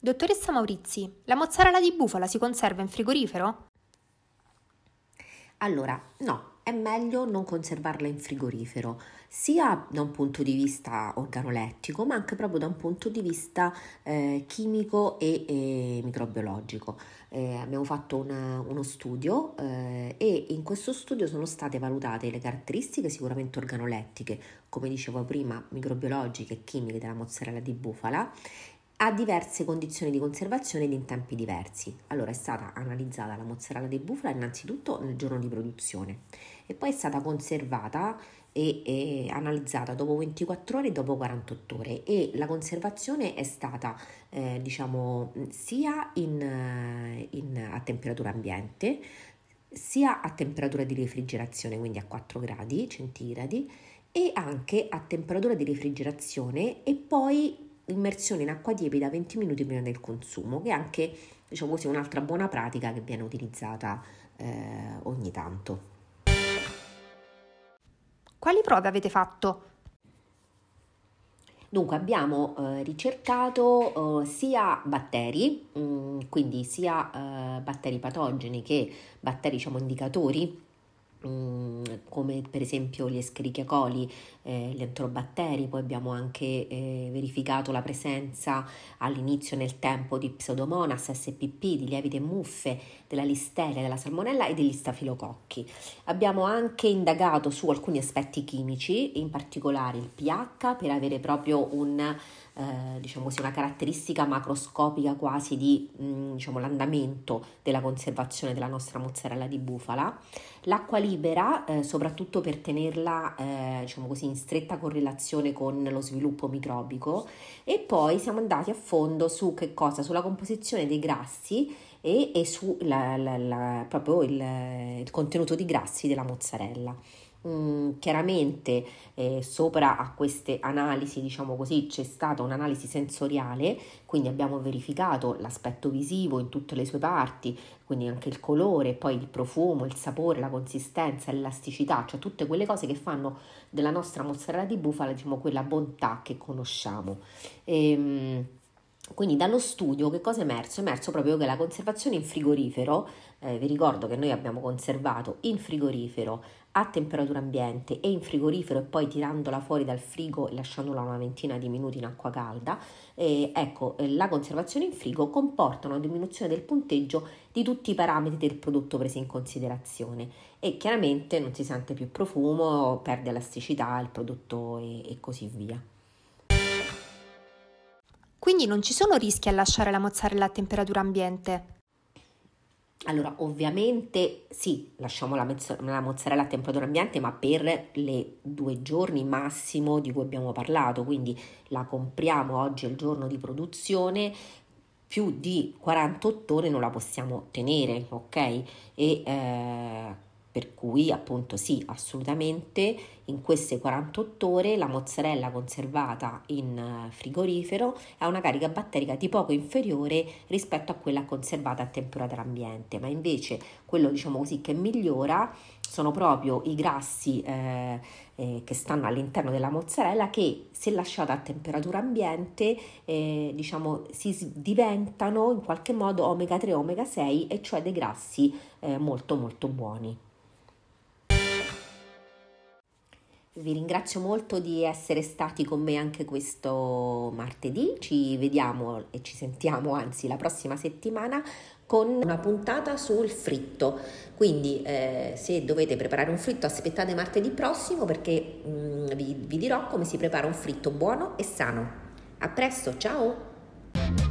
Dottoressa Maurizi, la mozzarella di bufala si conserva in frigorifero? Allora, no, è meglio non conservarla in frigorifero, sia da un punto di vista organolettico, ma anche proprio da un punto di vista eh, chimico e, e microbiologico. Eh, abbiamo fatto una, uno studio eh, e in questo studio sono state valutate le caratteristiche sicuramente organolettiche, come dicevo prima, microbiologiche e chimiche della mozzarella di bufala ha diverse condizioni di conservazione ed in tempi diversi. Allora è stata analizzata la mozzarella di bufala innanzitutto nel giorno di produzione e poi è stata conservata e, e analizzata dopo 24 ore e dopo 48 ore e la conservazione è stata eh, diciamo sia in, in, a temperatura ambiente sia a temperatura di refrigerazione quindi a 4 gradi centigradi e anche a temperatura di refrigerazione e poi immersione in acqua tiepida 20 minuti prima del consumo, che è anche diciamo così, un'altra buona pratica che viene utilizzata eh, ogni tanto. Quali prove avete fatto? Dunque abbiamo eh, ricercato eh, sia batteri, mh, mm, quindi sia eh, batteri patogeni che batteri diciamo indicatori Mm, come per esempio gli Escherichia coli, eh, gli enterobatteri, poi abbiamo anche eh, verificato la presenza all'inizio nel tempo di Pseudomonas, SPP, di lievite muffe, della listeria, della salmonella e degli stafilococchi. Abbiamo anche indagato su alcuni aspetti chimici, in particolare il pH, per avere proprio un eh, diciamo così, una caratteristica macroscopica quasi di mh, diciamo, l'andamento della conservazione della nostra mozzarella di bufala. L'acqua libera, eh, soprattutto per tenerla eh, diciamo così, in stretta correlazione con lo sviluppo microbico e poi siamo andati a fondo su che cosa? Sulla composizione dei grassi e, e su proprio il, il contenuto di grassi della mozzarella. Mm, chiaramente eh, sopra a queste analisi, diciamo così, c'è stata un'analisi sensoriale, quindi abbiamo verificato l'aspetto visivo in tutte le sue parti, quindi anche il colore, poi il profumo, il sapore, la consistenza, l'elasticità, cioè tutte quelle cose che fanno della nostra mozzarella di bufala, diciamo, quella bontà che conosciamo. Ehm, quindi dallo studio che cosa è emerso? È emerso proprio che la conservazione in frigorifero, eh, vi ricordo che noi abbiamo conservato in frigorifero a temperatura ambiente e in frigorifero e poi tirandola fuori dal frigo e lasciandola una ventina di minuti in acqua calda, eh, ecco, eh, la conservazione in frigo comporta una diminuzione del punteggio di tutti i parametri del prodotto presi in considerazione e chiaramente non si sente più profumo, perde elasticità il prodotto e, e così via. Quindi non ci sono rischi a lasciare la mozzarella a temperatura ambiente? Allora, ovviamente sì, lasciamo la, mezzo- la, mozzarella a temperatura ambiente, ma per le due giorni massimo di cui abbiamo parlato, quindi la compriamo oggi è il giorno di produzione, più di 48 ore non la possiamo tenere, ok? E eh, per cui appunto sì, assolutamente in queste 48 ore la mozzarella conservata in eh, frigorifero ha una carica batterica di poco inferiore rispetto a quella conservata a temperatura ambiente, ma invece quello diciamo così che migliora sono proprio i grassi eh, eh, che stanno all'interno della mozzarella che se lasciata a temperatura ambiente eh, diciamo si diventano in qualche modo omega 3 omega 6 e cioè dei grassi eh, molto molto buoni. Vi ringrazio molto di essere stati con me anche questo martedì. Ci vediamo e ci sentiamo anzi la prossima settimana con una puntata sul fritto. Quindi eh, se dovete preparare un fritto aspettate martedì prossimo perché mm, vi, vi dirò come si prepara un fritto buono e sano. A presto, ciao!